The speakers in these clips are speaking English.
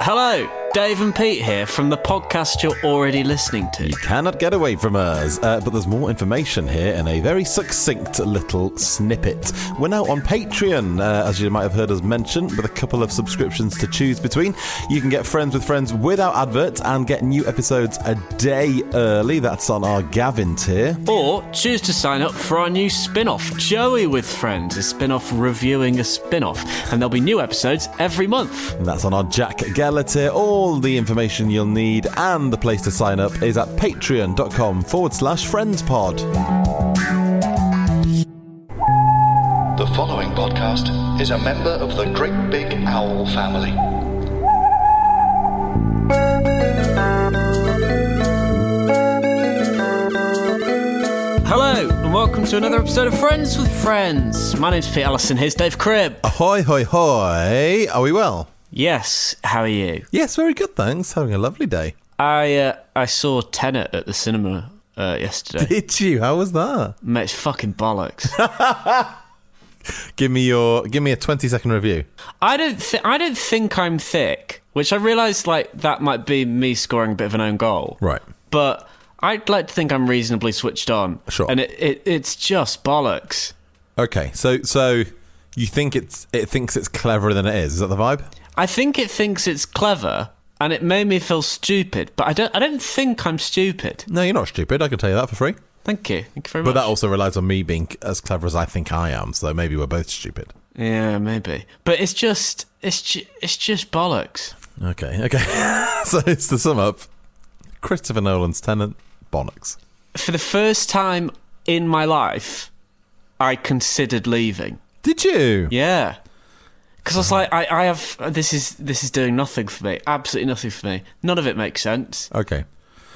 Hello, Dave and Pete here from the podcast you're already listening to. You cannot get away from us, uh, but there's more information here in a very succinct little snippet. We're now on Patreon, uh, as you might have heard us mention, with a couple of subscriptions to choose between. You can get Friends with Friends without adverts and get new episodes a day early. That's on our Gavin tier. Or choose to sign up for our new spin off, Joey with Friends, a spin off reviewing a spin off. And there'll be new episodes every month. And that's on our Jack Geller tier. All the information you'll need and the place to sign up is at patreon.com forward slash friendspod. The following podcast is a member of the Great Big Owl family. Hello, and welcome to another episode of Friends with Friends. My name's Pete Allison, here's Dave Cribb. Ahoy, hoy, hoy. Are we well? Yes, how are you? Yes, very good, thanks. Having a lovely day. I uh, I saw Tenet at the cinema uh, yesterday. Did you? How was that? Mate, it's fucking bollocks. Give me your give me a 20 second review. I don't th- I don't think I'm thick, which I realised like that might be me scoring a bit of an own goal. Right. But I'd like to think I'm reasonably switched on. Sure. And it, it it's just bollocks. Okay. So so you think it's it thinks it's cleverer than it is. Is that the vibe? I think it thinks it's clever and it made me feel stupid, but I don't I don't think I'm stupid. No, you're not stupid. I can tell you that for free. Thank you. Thank you very much. But that also relies on me being as clever as I think I am. So maybe we're both stupid. yeah, maybe. But it's just it's ju- it's just bollocks. Okay. Okay. so it's to sum up, Christopher Nolan's Tenet bollocks. For the first time in my life, I considered leaving. Did you? Yeah. Because I was like, I, I have this is this is doing nothing for me, absolutely nothing for me. None of it makes sense. Okay.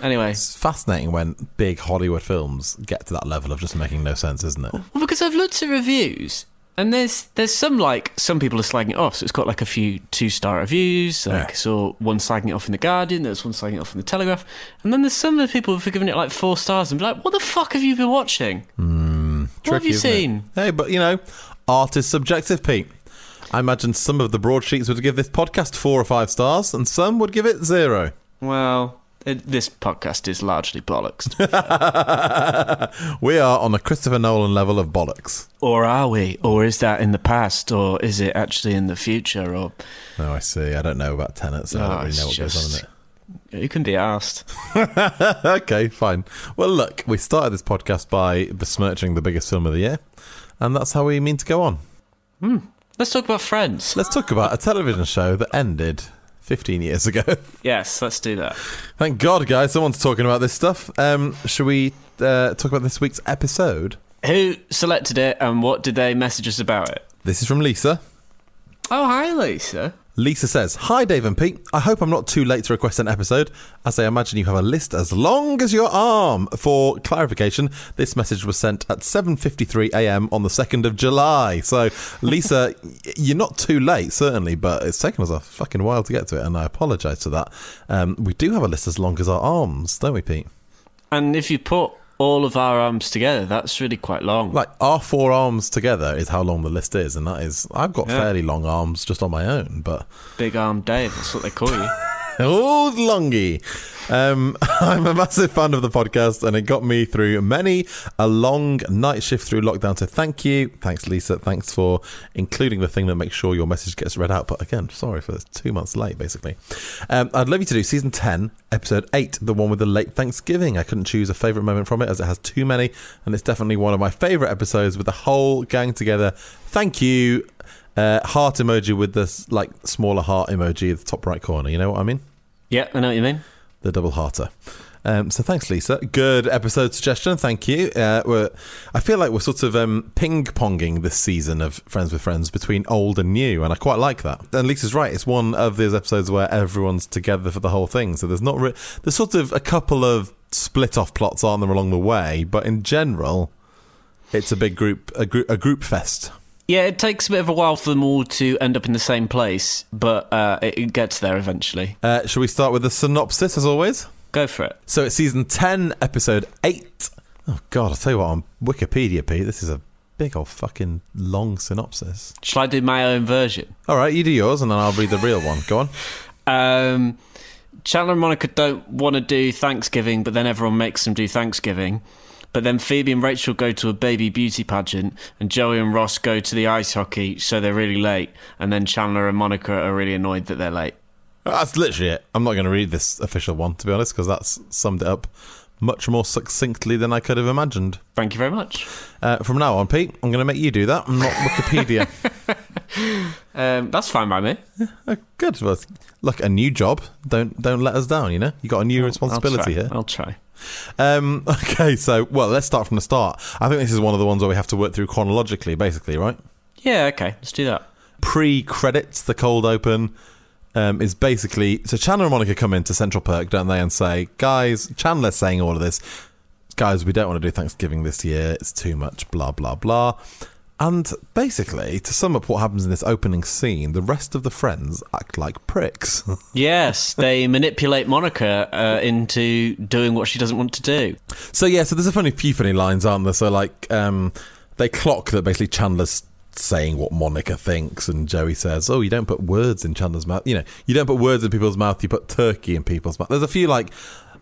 Anyway, It's fascinating when big Hollywood films get to that level of just making no sense, isn't it? well, because I've looked at reviews, and there's there's some like some people are slagging it off, so it's got like a few two star reviews. Like Yeah. I saw one slagging it off in the Guardian, there's one slagging it off in the Telegraph, and then there's some of the people who've given it like four stars and be like, "What the fuck have you been watching? Hmm, what have you isn't it? seen?" Hey, but you know, art is subjective, Pete. I imagine some of the broadsheets would give this podcast four or five stars, and some would give it zero. Well, it, this podcast is largely bollocks, We are on a Christopher Nolan level of bollocks. or are we? Or is that in the past, or is it actually in the future? Or Oh, I see. I don't know about Tenet, so I don't ah, really know what goes on in it. you can be asked. okay, fine. Well, look, we started this podcast by besmirching the biggest film of the year, and that's how we mean to go on. Hmm. Let's talk about Friends. Let's talk about a television show that ended 15 years ago. Yes, let's do that. Thank God, guys, someone's talking about this stuff. Um, should we uh, talk about this week's episode? Who selected it and what did they message us about it? This is from Lisa. Oh, hi, Lisa. Lisa says, Hi, Dave and Pete. I hope I'm not too late to request an episode, as I imagine you have a list as long as your arm. For clarification, this message was sent at 7.53am on the 2nd of July. So, Lisa, you're not too late, certainly, but it's taken us a fucking while to get to it, and I apologise for that. Um, we do have a list as long as our arms, don't we, Pete? And if you put all of our arms together, that's really quite long. Like, our four arms together is how long the list is, and that is, I've got Yeah. fairly long arms just on my own, but... Big Arm Dave, that's what they call you. Oh, Longy. Um, I'm a massive fan of the podcast, and it got me through many a long night shift through lockdown. So thank you, thanks Lisa, thanks for including the thing that makes sure your message gets read out. But again, sorry for two months late, basically. Um, I'd love you to do season ten, episode eight, the one with the late Thanksgiving. I couldn't choose a favorite moment from it as it has too many, and it's definitely one of my favorite episodes with the whole gang together. Thank you. Uh, heart emoji with this like smaller heart emoji at the top right corner. You know what I mean? Yeah, I know what you mean. the double hearter. Um, so thanks, Lisa. Good episode suggestion. Thank you. Uh, we're, I feel like we're sort of um, ping ponging this season of Friends with Friends between old and new, and I quite like that. And Lisa's right. It's one of those episodes where everyone's together for the whole thing. So there's not re- there's sort of a couple of split off plots on them along the way, but in general, it's a big group a group a group fest. Yeah, it takes a bit of a while for them all to end up in the same place, but uh, it, it gets there eventually. Uh, shall we start with the synopsis as always? Go for it. So it's season 10, episode 8. Oh, God, I'll tell you what, on Wikipedia, Pete, this is a big old fucking long synopsis. Shall I do my own version? All right, you do yours and then I'll read the real one. Go on. Um, Chandler and Monica don't want to do Thanksgiving, but then everyone makes them do Thanksgiving. But then Phoebe and Rachel go to a baby beauty pageant, and Joey and Ross go to the ice hockey, so they're really late. And then Chandler and Monica are really annoyed that they're late. That's literally it. I'm not going to read this official one, to be honest, because that's summed it up much more succinctly than I could have imagined. Thank you very much. Uh, from now on, Pete, I'm going to make you do that, I'm not Wikipedia. Um, that's fine by me. oh, good. Well, look, a new job. Don't don't let us down. You know, you got a new responsibility I'll here. I'll try. Um, okay, so well, let's start from the start. I think this is one of the ones where we have to work through chronologically, basically, right? Yeah, okay, let's do that. Pre-credits, the cold open um, is basically so Chandler and Monica come into Central Perk, don't they, and say, "Guys, Chandler's saying all of this. Guys, we don't want to do Thanksgiving this year. It's too much. Blah blah blah." And basically, to sum up what happens in this opening scene, the rest of the friends act like pricks. Yes, they manipulate Monica uh, into doing what she doesn't want to do. So yeah, so there's a funny few funny lines, aren't there? So like, um, they clock that basically Chandler's saying what Monica thinks, and Joey says, "Oh, you don't put words in Chandler's mouth. You know, you don't put words in people's mouth. You put turkey in people's mouth." There's a few like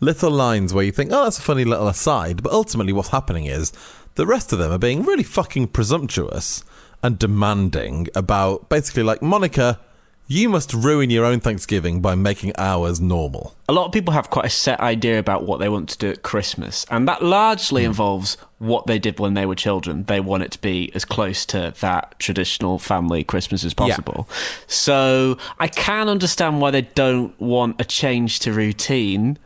little lines where you think, "Oh, that's a funny little aside," but ultimately, what's happening is the rest of them are being really fucking presumptuous and demanding about basically like Monica. You must ruin your own Thanksgiving by making ours normal. A lot of people have quite a set idea about what they want to do at Christmas, and that largely hmm. involves what they did when they were children. They want it to be as close to that traditional family Christmas as possible. So I can understand why they don't want a change to routine,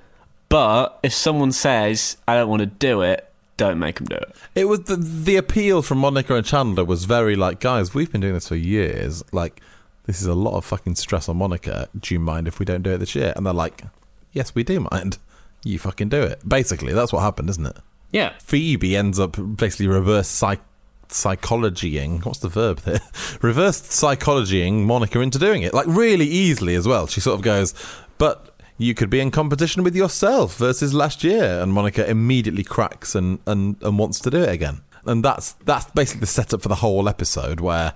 but if someone says, I don't want to do it, don't make them do it. It was the the appeal from Monica and Chandler was very like, guys, we've been doing this for years. Like, this is a lot of fucking stress on Monica. Do you mind if we don't do it this year? And they're like, yes, we do mind. You fucking do it. Basically, that's what happened, isn't it? Yeah. Phoebe ends up basically reverse psych psychologying. What's the verb there? reverse psychologying Monica into doing it, like really easily as well. She sort of goes, but you could be in competition with yourself versus last year, and Monica immediately cracks and and, and wants to do it again. And that's that's basically the setup for the whole episode. Where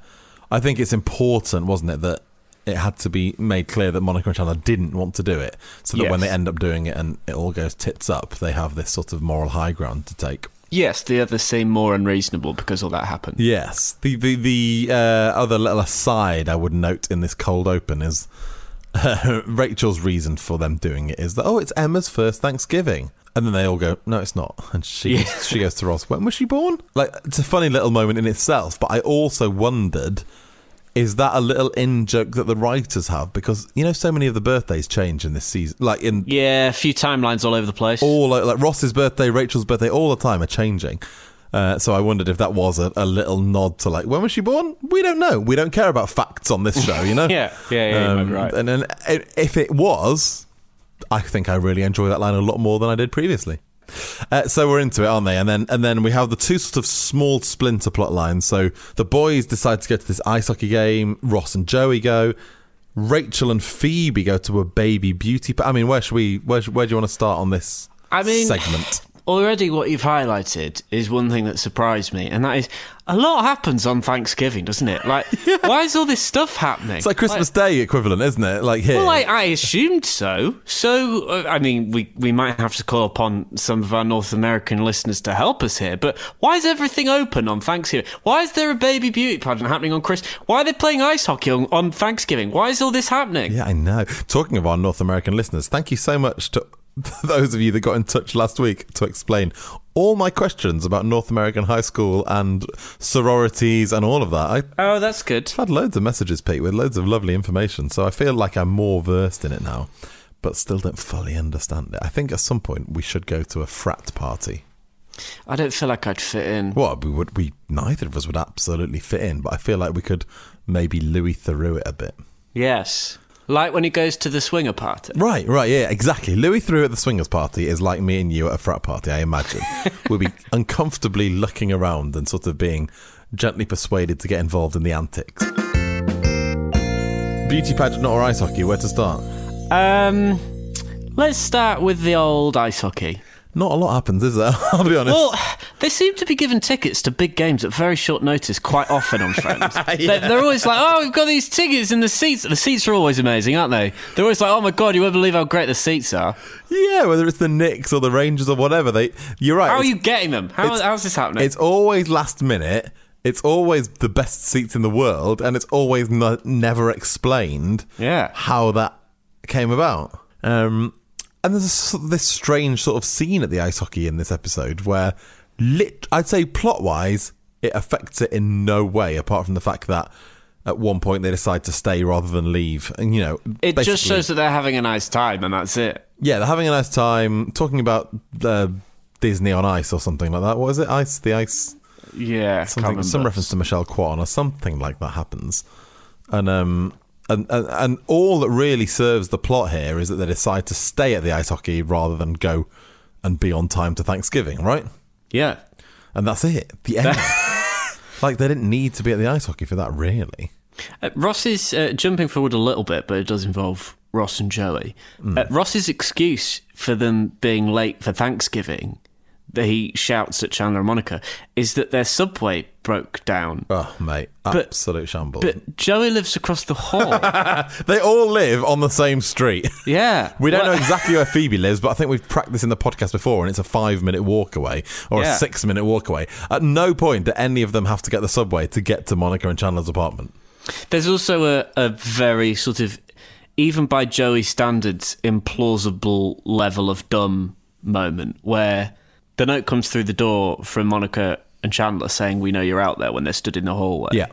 I think it's important, wasn't it, that it had to be made clear that Monica and Chandler didn't want to do it, so that when they end up doing it and it all goes tits up, they have this sort of moral high ground to take. Yes, the others seem more unreasonable because all that happened. Yes. The the the uh, other little aside I would note in this cold open is uh, Rachel's reason for them doing it is that oh, it's Emma's first Thanksgiving. And then they all go, no, it's not. And she Yeah. she goes to Ross. When was she born? Like it's a funny little moment in itself. But I also wondered, is that a little in joke that the writers have? Because you know, so many of the birthdays change in this season. Like in Yeah, a few timelines all over the place. all like, like Ross's birthday, Rachel's birthday, all the time are changing. Uh, so I wondered if that was a, a little nod to like when was she born? We don't know. We don't care about facts on this show, you know. Yeah, yeah, yeah, be right. And then if it was, I think I really enjoy that line a lot more than I did previously. Uh, so we're into it, aren't they? And then and then we have the two sort of small splinter plot lines. So the boys decide to go to this ice hockey game. Ross and Joey go. Rachel and Phoebe go to a baby beauty. Pa- I mean, where should we? Where, where do you want to start on this? I mean- segment. Already, what you've highlighted is one thing that surprised me, and that is a lot happens on Thanksgiving, doesn't it? Like, why is all this stuff happening? It's like Christmas Day equivalent, isn't it? Like here. Well, I, I assumed so. So, uh, I mean, we, we might have to call upon some of our North American listeners to help us here, but why is everything open on Thanksgiving? Why is there a baby beauty pageant happening on Christmas? Why are they playing ice hockey on, on Thanksgiving? Why is all this happening? Yeah, I know. Talking of our North American listeners, thank you so much to those of you that got in touch last week to explain all my questions about North American high school and sororities and all of that. I Oh, that's good. I've had loads of messages, Pete, with loads of lovely information, so I feel like I'm more versed in it now. but still don't fully understand it. I think at some point we should go to a frat party. I don't feel like I'd fit in. Well, we would. We neither of us would absolutely fit in, but I feel like we could maybe Louis Theroux it a bit. Yes. Like when he goes to the swinger party. Right, right, yeah, exactly. Louis Theroux at the swingers party is like me and you at a frat party. I imagine we'll be uncomfortably looking around and sort of being gently persuaded to get involved in the antics. Beauty pageant or ice hockey? Where to start? Um, let's start with the old ice hockey. Not a lot happens, is there? I'll be honest. Well, they seem to be giving tickets to big games at very short notice quite often on Friends. they're, they're always like, oh, we've got these tickets and the seats. The seats are always amazing, aren't they? They're always like, oh my God, you won't believe how great the seats are. yeah, whether it's the Knicks or the Rangers or whatever, they. You're right. How are you getting them? How, how's this happening? It's always last minute. It's always the best seats in the world, and it's always no, never explained Yeah. how that came about. Um, and there's this strange sort of scene at the ice hockey in this episode where, lit, I'd say plot wise, it affects it in no way, apart from the fact that at one point they decide to stay rather than leave. And, you know, It just shows that they're having a nice time, and that's it. yeah, they're having a nice time talking about uh, Disney on Ice or something like that. What is it? Ice, the Ice. Yeah, something, some reference to Michelle Kwan or something like that happens, and um and, and and all that really serves the plot here is that they decide to stay at the ice hockey rather than go and be on time to Thanksgiving, right? Yeah. And that's it. The end. like they didn't need to be at the ice hockey for that, really. Uh, Ross is uh, jumping forward a little bit, but it does involve Ross and Joey. Hmm. Uh, Ross's excuse for them being late for Thanksgiving, he shouts at Chandler and Monica, is that their subway broke down. Oh, mate, But- absolute shambles. But Joey lives across the hall. they all live on the same street. yeah. We don't Well- know exactly where Phoebe lives, but I think we've practiced in the podcast before, and it's a five minute walk away or Yeah. a six minute walk away. At no point do any of them have to get the subway to get to Monica and Chandler's apartment. There's also a, a very sort of, even by Joey standards, implausible level of dumb moment where the note comes through the door from Monica and Chandler saying, We know you're out there when they're stood in the hallway. Yeah.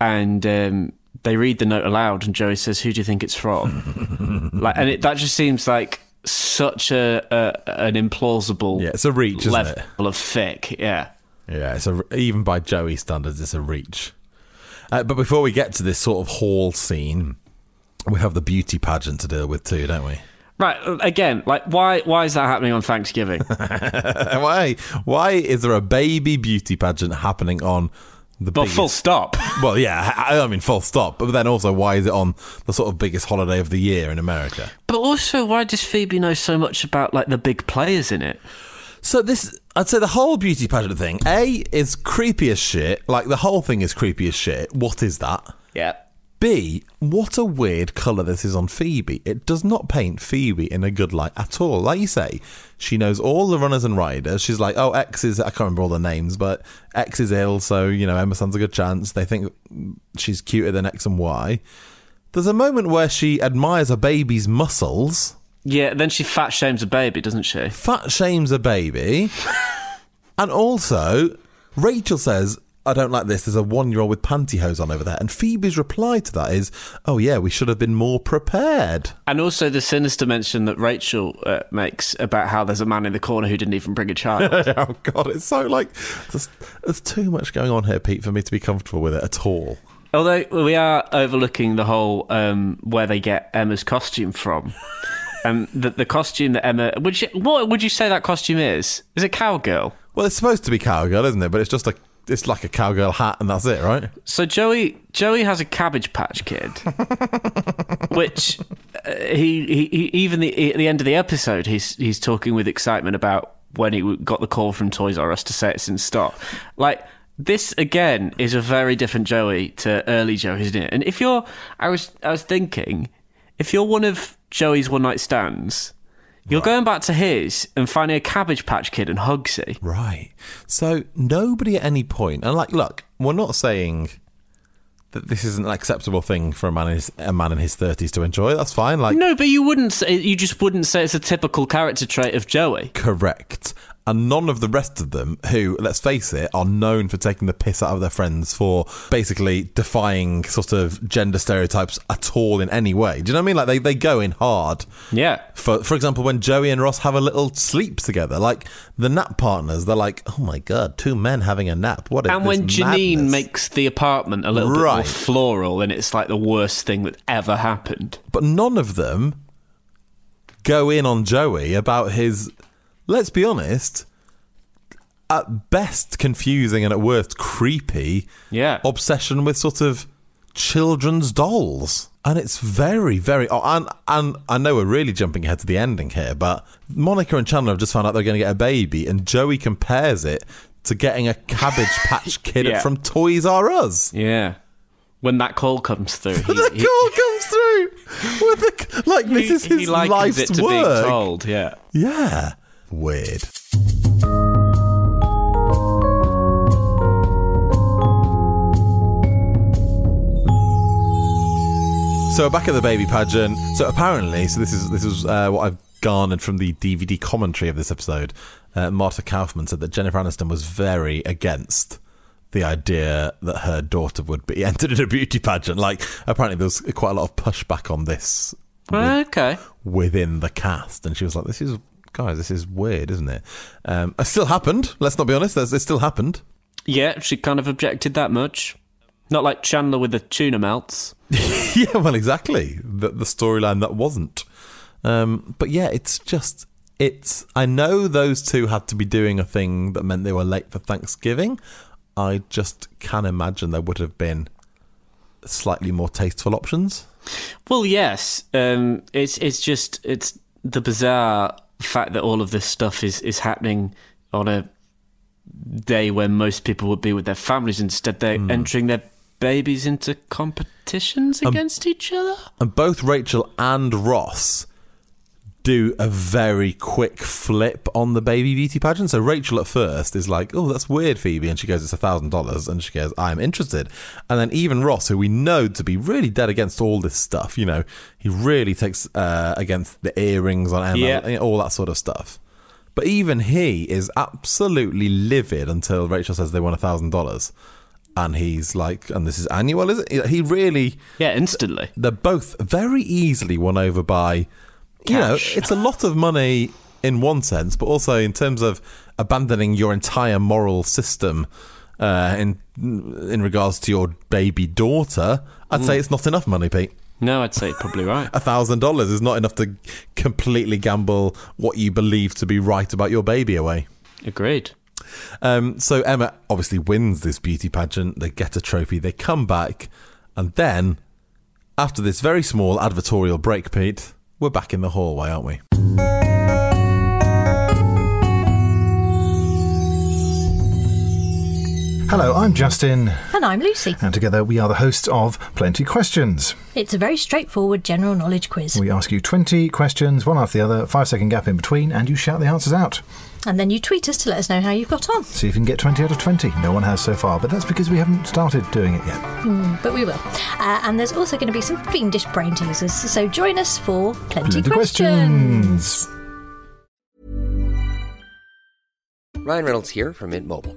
And um, they read the note aloud, and Joey says, Who do you think it's from? like, And it, that just seems like such a, a an implausible Yeah, it's a reach, isn't level of thick. Yeah. Yeah, it's a, even by Joey standards, it's a reach. Uh, but before we get to this sort of hall scene, we have the beauty pageant to deal with too, don't we? Right. Again, like, why why is that happening on Thanksgiving? why? Why is there a baby beauty pageant happening on the but biggest full stop. Well, yeah, I I mean, full stop. But then also, why is it on the sort of biggest holiday of the year in America? But also, why does Phoebe know so much about like the big players in it? So this, I'd say the whole beauty pageant thing, A, is creepy as shit. Like, the whole thing is creepy as shit. What is that? Yeah. B, what a weird colour this is on Phoebe. It does not paint Phoebe in a good light at all. Like you say, she knows all the runners and riders. She's like, oh, X is, I can't remember all the names, but X is ill, so, you know, Emma stands a good chance. They think she's cuter than X and Y. There's a moment where she admires a baby's muscles, Yeah. Then she fat shames a baby, doesn't she? fat shames a baby, and also Rachel says, I don't like this. There's a one year old with pantyhose on over there. And Phoebe's reply to that is, Oh, yeah, we should have been more prepared. And also the sinister mention that Rachel uh, makes about how there's a man in the corner who didn't even bring a child. oh, God, it's so like, there's, there's too much going on here, Pete, for me to be comfortable with it at all. Although we are overlooking the whole um, where they get Emma's costume from. Um, the, the costume that Emma, would you, what would you say that costume is? Is it cowgirl? Well, it's supposed to be cowgirl, isn't it? But it's just a, it's like a cowgirl hat, and that's it, right? So Joey Joey has a Cabbage Patch Kid, which uh, he, he, he even the, at the end of the episode he's he's talking with excitement about when he got the call from Toys R Us to say it's in stock. Like this again is a very different Joey to early Joey, isn't it? And if you're, I was I was thinking, if you're one of Joey's one night stands. You're going back to his and finding a Cabbage Patch Kid and Hugsy. Right. So nobody at any point, and like, look, we're not saying that this isn't an acceptable thing for a man in his, a man in his thirties to enjoy. That's fine. Like, No, but you wouldn't say you just wouldn't say it's a typical character trait of Joey. correct. And none of the rest of them, who, let's face it, are known for taking the piss out of their friends for basically defying sort of gender stereotypes at all in any way. Do you know what I mean? Like they, they go in hard. Yeah. For for example, when Joey and Ross have a little sleep together, like the nap partners, they're like, "Oh my god, two men having a nap! What?" Is And when Janine madness?" makes the apartment a little bit more floral, and it's like the worst thing that ever happened. but none of them go in on Joey about his. Let's be honest. At best, confusing and at worst, creepy Yeah. obsession with sort of children's dolls. And it's very, very. Oh, and, and I know we're really jumping ahead to the ending here, but Monica and Chandler have just found out they're going to get a baby, and Joey compares it to getting a Cabbage Patch Kid Yeah. from Toys R Us. Yeah. When that call comes through, he, the he- call comes through with the like this is his life's work. being told. Yeah. Yeah, weird. So back at the baby pageant. So apparently, so this is this is uh, what I've garnered from the DVD commentary of this episode. Uh, Marta Kauffman said that Jennifer Aniston was very against the idea that her daughter would be entered in a beauty pageant. Like apparently, there was quite a lot of pushback on this Okay. within the cast, and she was like, "This is guys, this is weird, isn't it?" Um, it still happened. Let's not be honest. It still happened. Yeah, she kind of objected that much. Not like Chandler with the tuna melts. yeah, well, exactly. The, the storyline that wasn't. Um, but yeah, it's just it's. I know those two had to be doing a thing that meant they were late for Thanksgiving. I just can imagine there would have been slightly more tasteful options. Well, yes. Um, it's it's just it's the bizarre fact that all of this stuff is is happening on a day when most people would be with their families. Instead, they're Hmm. entering their babies into competitions Um, against each other. And both Rachel and Ross do a very quick flip on the baby beauty pageant. So Rachel at first is like, "Oh, that's weird, Phoebe," and she goes, "It's a thousand dollars," and she goes, "I'm interested." And then even Ross, who we know to be really dead against all this stuff, you know, he really takes uh, against the earrings on Emma, Yeah. all that sort of stuff. But even he is absolutely livid until Rachel says they won a thousand dollars. And he's like, and this is annual, is it? He really, Yeah, instantly. they're both very easily won over by you know it's a lot of money in one sense but also in terms of abandoning your entire moral system uh, in in regards to your baby daughter i'd say it's not enough money pete No, I'd say probably right. a thousand dollars is not enough to completely gamble what you believe to be right about your baby away Agreed. um, so Emma obviously wins this beauty pageant. They get a trophy. They come back, and then after this very small advertorial break, Pete, we're back in the hallway, aren't we? Hello, I'm Justin, And I'm Lucy. and together we are the hosts of Plenty Questions. It's a very straightforward general knowledge quiz. We ask you 20 questions, one after the other, five second gap in between, and you shout the answers out. And then you tweet us to let us know how you've got on. See if you can get 20 out of 20. No one has so far, but that's because we haven't started doing it yet. But we will. Uh, and there's also going to be some fiendish brain teasers. So join us for Plenty, Plenty questions. questions. Ryan Reynolds here from Mint Mobile.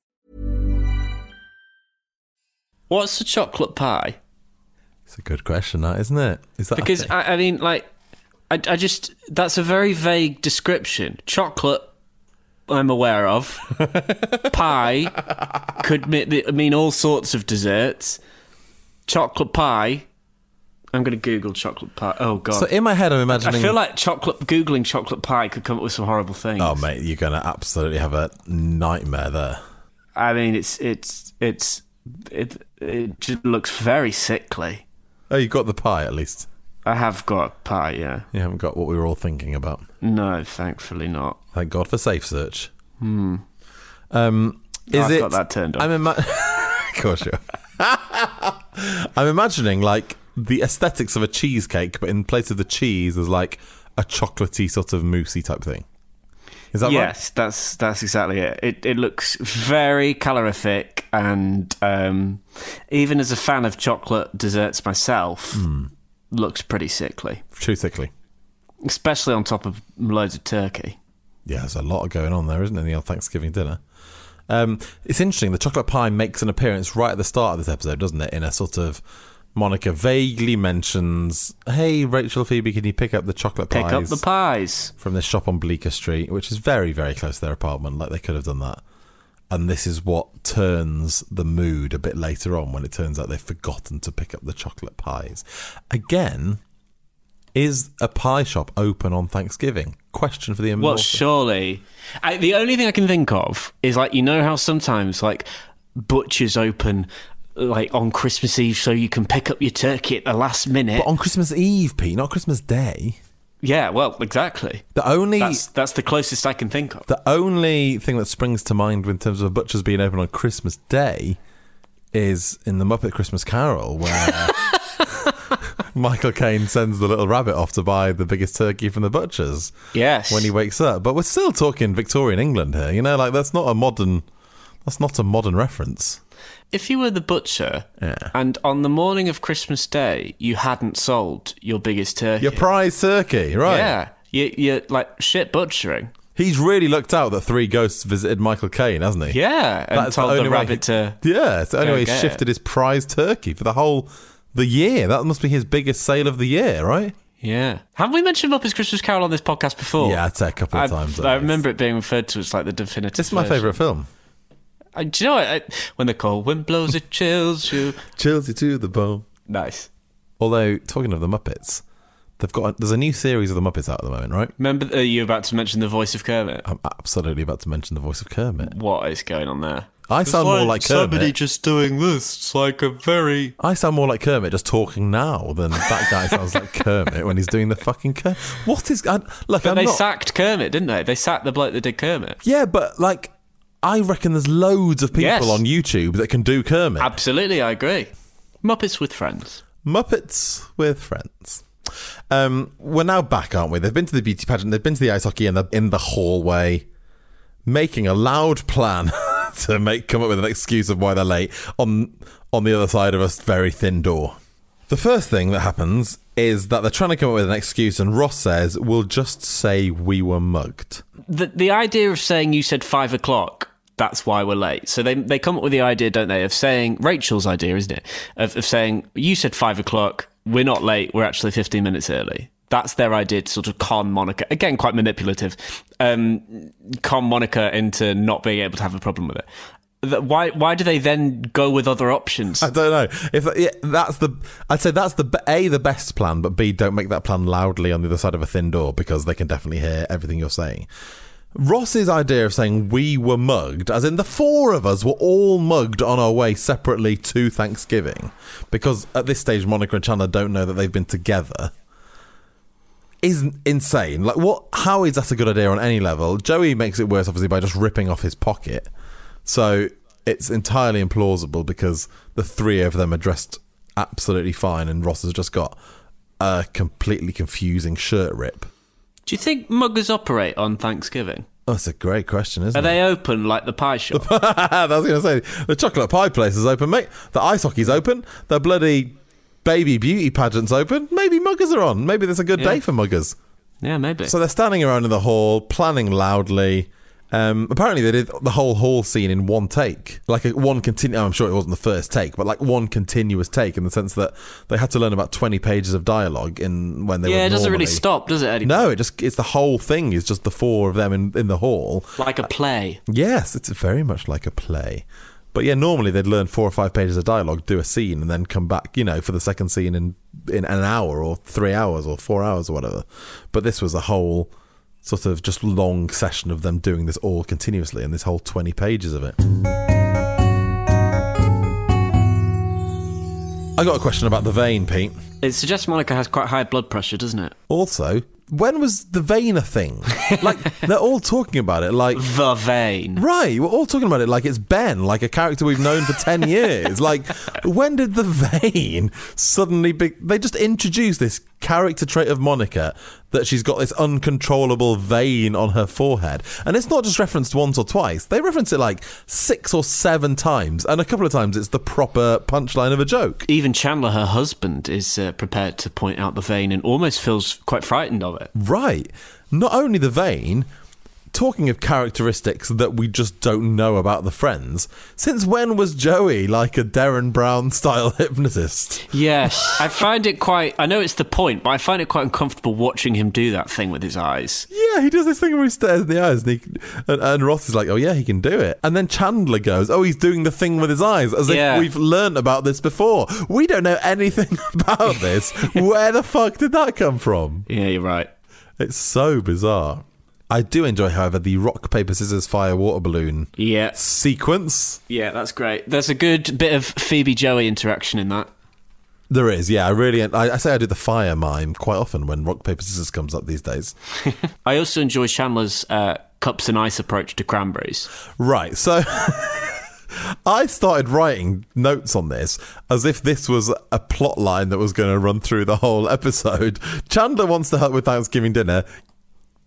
What's a chocolate pie? It's a good question, that isn't it? Is that Because? I, I mean, like, I, I just that's a very vague description. Chocolate, I'm aware of. pie could mean, mean all sorts of desserts. Chocolate pie. I'm going to Google chocolate pie. Oh god. so in my head, I'm imagining. I feel like chocolate googling chocolate pie could come up with some horrible things. oh mate, you're gonna absolutely have a nightmare there. I mean, it's it's it's it it just looks very sickly. Oh, you got the pie at least. I have got pie, yeah. You haven't got what we were all thinking about. No, thankfully not. Thank God for Safe Search. Hmm. Um, is I've it? got that turned on. I'm ima- of course you. are. I'm imagining like the aesthetics of a cheesecake, but in place of the cheese, there's like a chocolatey sort of moussey type thing. Is that right? yes, that's that's exactly it. It it looks very calorific, and um, even as a fan of chocolate desserts myself, Hmm. looks pretty sickly, Too thickly. especially on top of loads of turkey. Yeah, there's a lot going on there, isn't there, in the old Thanksgiving dinner? Um, it's interesting. The chocolate pie makes an appearance right at the start of this episode, doesn't it? In a sort of Monica vaguely mentions, "Hey, Rachel, Phoebe, can you pick up the chocolate Pick pies Pick up the pies. from this shop on Bleecker Street?" Which is very, very close to their apartment. Like they could have done that. And this is what turns the mood a bit later on when it turns out they've forgotten to pick up the chocolate pies. Again, is a pie shop open on Thanksgiving? Question for the Well, surely. I, the only thing I can think of is like you know how sometimes like butchers open like on Christmas Eve so you can pick up your turkey at the last minute. But on Christmas Eve, Pete, not Christmas Day. yeah, well, exactly. The only That's that's the closest I can think of. the only thing that springs to mind in terms of a butcher's being open on Christmas Day is in the Muppet Christmas Carol, where Michael Caine sends the little rabbit off to buy the biggest turkey from the butcher's Yes. when he wakes up. But we're still talking Victorian England here, you know, like that's not a modern that's not a modern reference. If you were the butcher Yeah. and on the morning of Christmas Day you hadn't sold your biggest turkey. Your prize turkey, right? Yeah. You, you're like shit butchering. He's really looked out that three ghosts visited Michael Caine, hasn't he? Yeah. And That's told the, only way rabbit he- to. Yeah, it's the only way he shifted it. his prize turkey for the whole the year. That must be his biggest sale of the year, right? Yeah. Have we mentioned Muppets Christmas Carol on this podcast before? Yeah, I'd say a couple of times. I remember it being referred to as like the definitive. This is my version. favourite film. I, do you know what? I, when the cold "Wind blows it chills you"? Chills you to the bone. Nice. Although, talking of the Muppets, they've got there's a new series of the Muppets out at the moment, right? Remember, you were about to mention the voice of Kermit. I'm absolutely about to mention the voice of Kermit. What is going on there? I sound more like Kermit. just doing this. It's like a very. I sound more like Kermit just talking now than that guy sounds like Kermit when he's doing the fucking Kermit. What is? I, look, But I'm they not. sacked Kermit, didn't they? They sacked the bloke that did Kermit. yeah, but like, I reckon there's loads of people Yes. on YouTube that can do Kermit. Absolutely, I agree. Muppets with friends. Muppets with friends. Um, we're now back, aren't we? They've been to the beauty pageant, they've been to the ice hockey, and they're in the hallway, making a loud plan to make come up with an excuse of why they're late on on the other side of a very thin door. The first thing that happens is that they're trying to come up with an excuse, and Ross says, "We'll just say we were mugged." The the idea of saying you said five o'clock. That's why we're late. So they they come up with the idea, don't they, of saying Rachel's idea, isn't it? Of, of saying you said five o'clock. We're not late. We're actually fifteen minutes early. That's their idea to sort of con Monica. Again, quite manipulative. Um, con Monica into not being able to have a problem with it. Why? Why do they then go with other options? I don't know if yeah, that's the. I'd say that's the a the best plan, but b don't make that plan loudly on the other side of a thin door because they can definitely hear everything you're saying. Ross's idea of saying we were mugged, as in the four of us were all mugged on our way separately to Thanksgiving, because at this stage Monica and Chandler don't know that they've been together, is insane. Like, what? How is that a good idea on any level? Joey makes it worse, obviously, by just ripping off his pocket. So it's entirely implausible because the three of them are dressed absolutely fine, and Ross has just got a completely confusing shirt rip. Do you think muggers operate on Thanksgiving? Oh, that's a great question, isn't it? Are it? they open like the pie shop? I was going to say the chocolate pie place is open, mate. The ice hockey's open. The bloody baby beauty pageant's open. Maybe muggers are on. Maybe there's a good Yeah. day for muggers. yeah, maybe. So they're standing around in the hall, planning loudly. Um, apparently, they did the whole hall scene in one take, like a, one continu I'm sure it wasn't the first take, but like one continuous take, in the sense that they had to learn about 20 pages of dialogue in when they yeah, were it doesn't really stop, does it? Eddie? No, it just it's the whole thing is just the four of them in in the hall. Like a play. Yes, it's very much like a play. But yeah, normally they'd learn four or five pages of dialogue, do a scene, and then come back, you know, for the second scene in in an hour or three hours or four hours or whatever. But this was a whole sort of just long session of them doing this all continuously, and this whole twenty pages of it. I got a question about the vein, Pete. It suggests Monica has quite high blood pressure, doesn't it? Also, when was the vein a thing? Like they're all talking about it, like The vein. Right, we're all talking about it like it's Ben, like a character we've known for 10 years. Like, when did the vein suddenly be. They just introduced this character trait of Monica that she's got this uncontrollable vein on her forehead. And it's not just referenced once or twice, they reference it like six or seven times. And a couple of times it's the proper punchline of a joke. Even Chandler, her husband, is uh, prepared to point out the vein and almost feels quite frightened of it. Right. Not only the vein, talking of characteristics that we just don't know about the friends, since when was Joey like a Derren Brown style hypnotist? Yes, I find it quite. I know it's the point, but I find it quite uncomfortable watching him do that thing with his eyes. Yeah, he does this thing where he stares in the eyes, and, he, and, and Ross is like, "Oh yeah, he can do it." And then Chandler goes, "Oh, he's doing the thing with his eyes," as Yeah. if we've learned about this before. We don't know anything about this. Where the fuck did that come from? Yeah, you're right. It's so bizarre. I do enjoy, however, the rock paper scissors fire water balloon Yeah, sequence. yeah, that's great. There's a good bit of Phoebe Joey interaction in that. There is, yeah. I really, I, I say I do the fire mime quite often when rock paper scissors comes up these days. I also enjoy Chandler's uh, cups and ice approach to cranberries. Right. So I started writing notes on this as if this was a plot line that was going to run through the whole episode. Chandler wants to help with Thanksgiving dinner,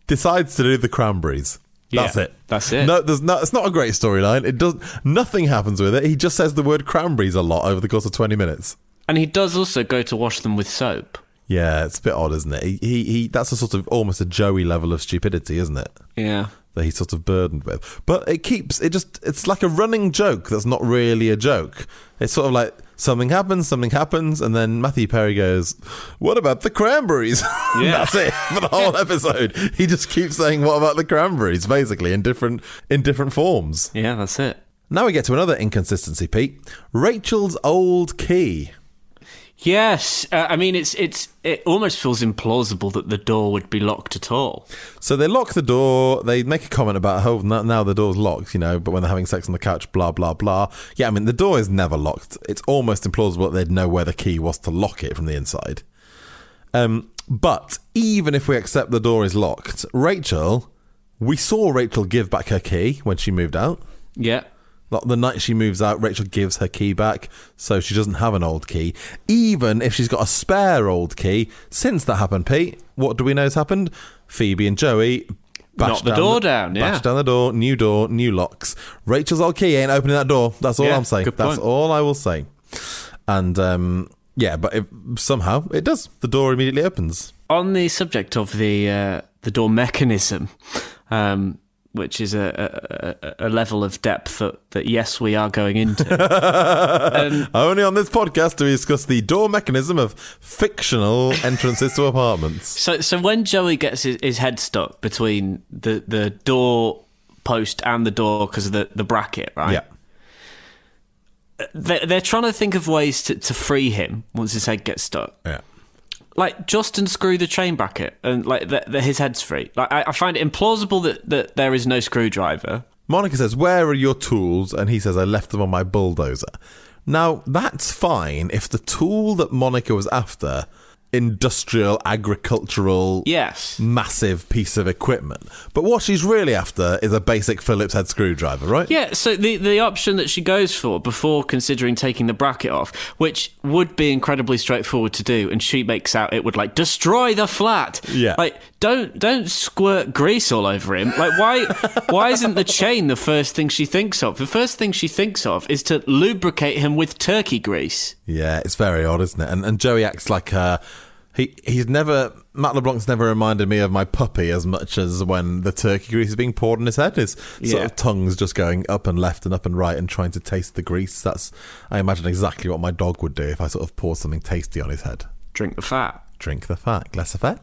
decides to do the cranberries. That's Yeah, it. that's it. No, there's no. It's not a great storyline. It does. Nothing happens with it. He just says the word cranberries a lot over the course of twenty minutes. And he does also go to wash them with soap. Yeah, it's a bit odd, isn't it? He, he, he that's a sort of almost a Joey level of stupidity, isn't it? Yeah. that he's sort of burdened with. But it keeps it just it's like a running joke that's not really a joke. It's sort of like something happens, something happens, and then Matthew Perry goes, "What about the cranberries?" Yeah. that's it for the whole episode. He just keeps saying, "What about the cranberries?" Basically in different in different forms. Yeah, that's it. Now we get to another inconsistency, Pete. Rachel's old key. Yes, uh, I mean it's it's it almost feels implausible that the door would be locked at all. So they lock the door. They make a comment about, oh, now, now the door's locked, you know, but when they're having sex on the couch, blah, blah, blah. Yeah, I mean, the door is never locked. It's almost implausible that they'd know where the key was to lock it from the inside. Um, but even if we accept the door is locked, Rachel, we saw Rachel give back her key when she moved out. Yeah. The night she moves out, Rachel gives her key back, so she doesn't have an old key. Even if she's got a spare old key, since that happened, Pete, what do we know has happened? Phoebe and Joey bash Knock the door down, yeah. bash down the door, new door, new locks. Rachel's old key ain't opening that door. That's all Yeah, I'm saying. That's all I will say. And um, yeah, but it, somehow it does. The door immediately opens. On the subject of the uh, the door mechanism, um, which is a, a, a- level of depth that, that yes we are going into. um, Only on this podcast do we discuss the door mechanism of fictional entrances to apartments. so so when Joey gets his, his head stuck between the, the door post and the door because of the, the bracket, right? Yeah. They're, they're trying to think of ways to, to free him once his head gets stuck. Yeah. Like just unscrew the chain bracket and like that that his head's free. Like I, I find it implausible that, that there is no screwdriver. Monica says, Where are your tools? And he says, I left them on my bulldozer. Now, that's fine if the tool that Monica was after industrial, agricultural, Yes. massive piece of equipment. But what she's really after is a basic Phillips head screwdriver, right? Yeah, so the, the option that she goes for before considering taking the bracket off, which would be incredibly straightforward to do, and she makes out it would like destroy the flat. Yeah. Like don't don't squirt grease all over him. Like why why isn't the chain the first thing she thinks of? The first thing she thinks of is to lubricate him with turkey grease. Yeah, it's very odd, isn't it? And and Joey acts like uh he he's never Matt LeBlanc's never reminded me of my puppy as much as when the turkey grease is being poured on his head. His sort of tongue's just going up and left and up and right and trying to taste the grease. That's I imagine exactly what my dog would do if I sort of pour something tasty on his head. Drink the fat. Drink the fat, glass of fat.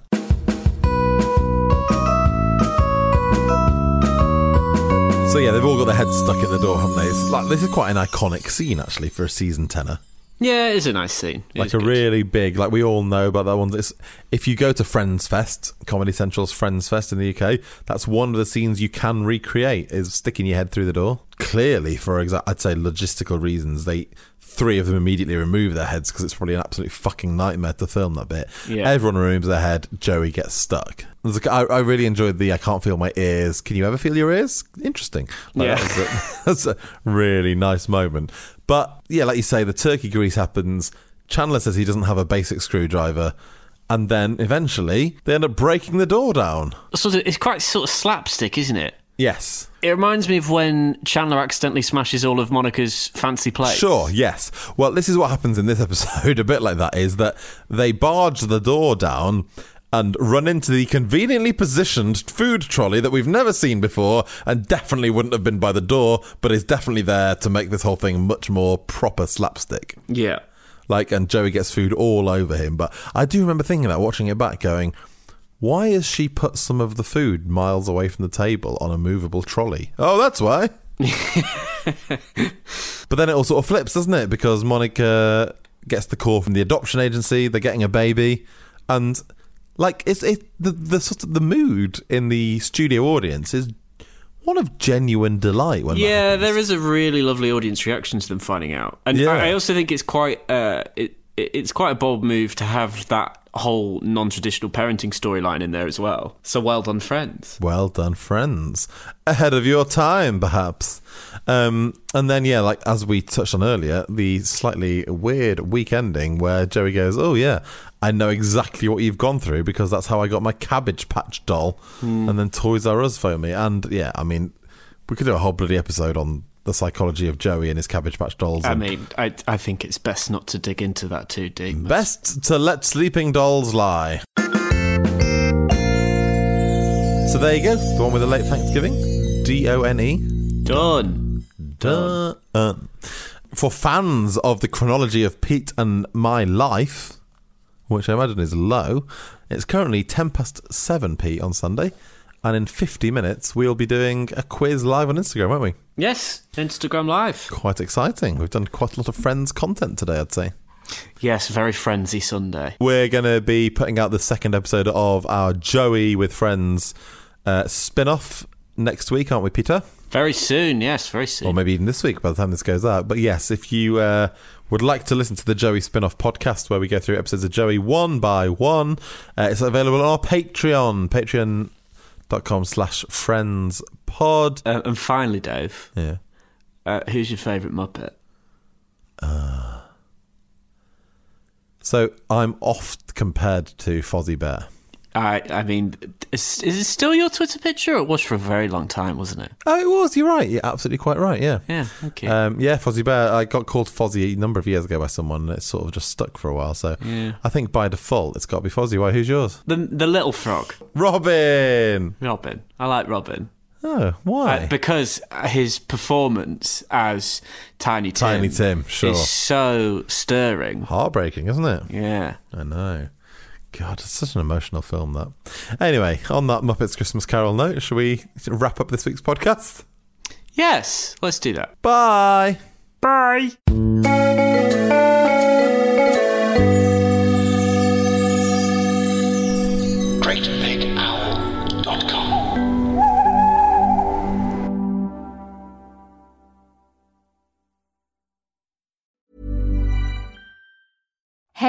So yeah, they've all got their heads stuck in the door, haven't they? It's like this is quite an iconic scene actually for a season tenner. Yeah, it is a nice scene. It like a good. really big like we all know about that one it's, if you go to friends fest comedy central's friends fest in the uk that's one of the scenes you can recreate is sticking your head through the door clearly for exa- i'd say logistical reasons they three of them immediately remove their heads because it's probably an absolute fucking nightmare to film that bit Yeah. everyone removes their head joey gets stuck I I, I really enjoyed the i can't feel my ears can you ever feel your ears interesting Like, Yeah. that a- that's a really nice moment. But yeah, like you say, the turkey grease happens. Chandler says he doesn't have a basic screwdriver. And then eventually they end up breaking the door down. Of, it's quite sort of slapstick, isn't it? Yes. It reminds me of when Chandler accidentally smashes all of Monica's fancy plates. Sure, yes. Well, this is what happens in this episode, a bit like that, is that they barge the door down and run into the conveniently positioned food trolley that we've never seen before and definitely wouldn't have been by the door, but is definitely there to make this whole thing much more proper slapstick. Yeah. Like, and Joey gets food all over him. But I do remember thinking that, watching it back, going, why has she put some of the food miles away from the table on a movable trolley? Oh, that's why. but then it all sort of flips, doesn't it? Because Monica gets the call from the adoption agency, they're getting a baby, and like it's it the the sort of the mood in the studio audience is one of genuine delight when Yeah, there is a really lovely audience reaction to them finding out, and Yeah. I I also think it's quite uh, it- it's quite a bold move to have that whole non-traditional parenting storyline in there as well. So well done, friends. Well done, friends. Ahead of your time, perhaps. Um, and then, yeah, like as we touched on earlier, the slightly weird week ending where Joey goes, Oh, yeah, I know exactly what you've gone through because that's how I got my Cabbage Patch doll. And then Toys R Us phoned me. And yeah, I mean, we could do a whole bloody episode on the psychology of Joey and his Cabbage Patch dolls. I mean, I I think it's best not to dig into that too deep. Best to let sleeping dolls lie. So there you go. The one with the late Thanksgiving. D O N E. Done. Done. For fans of the chronology of Pete and my life, which I imagine is low, it's currently 10 past 7 Pete on Sunday. And in 50 minutes, we'll be doing a quiz live on Instagram, won't we? Yes, Instagram Live. Quite exciting. We've done quite a lot of Friends content today, I'd say. Yes, very frenzy Sunday. We're going to be putting out the second episode of our Joey with Friends uh, spin off next week, aren't we, Peter? Very soon, yes, very soon. Or maybe even this week by the time this goes out. But yes, if you uh, would like to listen to the Joey spin off podcast where we go through episodes of Joey one by one, uh, it's available on our Patreon, Patreon, patreon.com slash friends pod. Uh, and finally, Dave, Yeah. uh, who's your favourite Muppet? So I'm oft compared to Fozzie Bear. I I mean, is, is it still your Twitter picture? It was for a very long time, wasn't it? Oh, it was. You're right. You're absolutely quite right. Yeah. Yeah, okay. Um, yeah, Fozzie Bear. I got called Fozzie a number of years ago by someone, and it sort of just stuck for a while. So Yeah. I think by default, it's got to be Fozzie. Why? Who's yours? the the little frog, Robin. Robin. I like Robin. Oh, why? Uh, because his performance as Tiny Tim, Tiny Tim, sure. is so stirring. Heartbreaking, isn't it? Yeah. I know. God, it's such an emotional film, that. Anyway, on that Muppets Christmas Carol note, shall we wrap up this week's podcast? Yes, let's do that. Bye. Bye.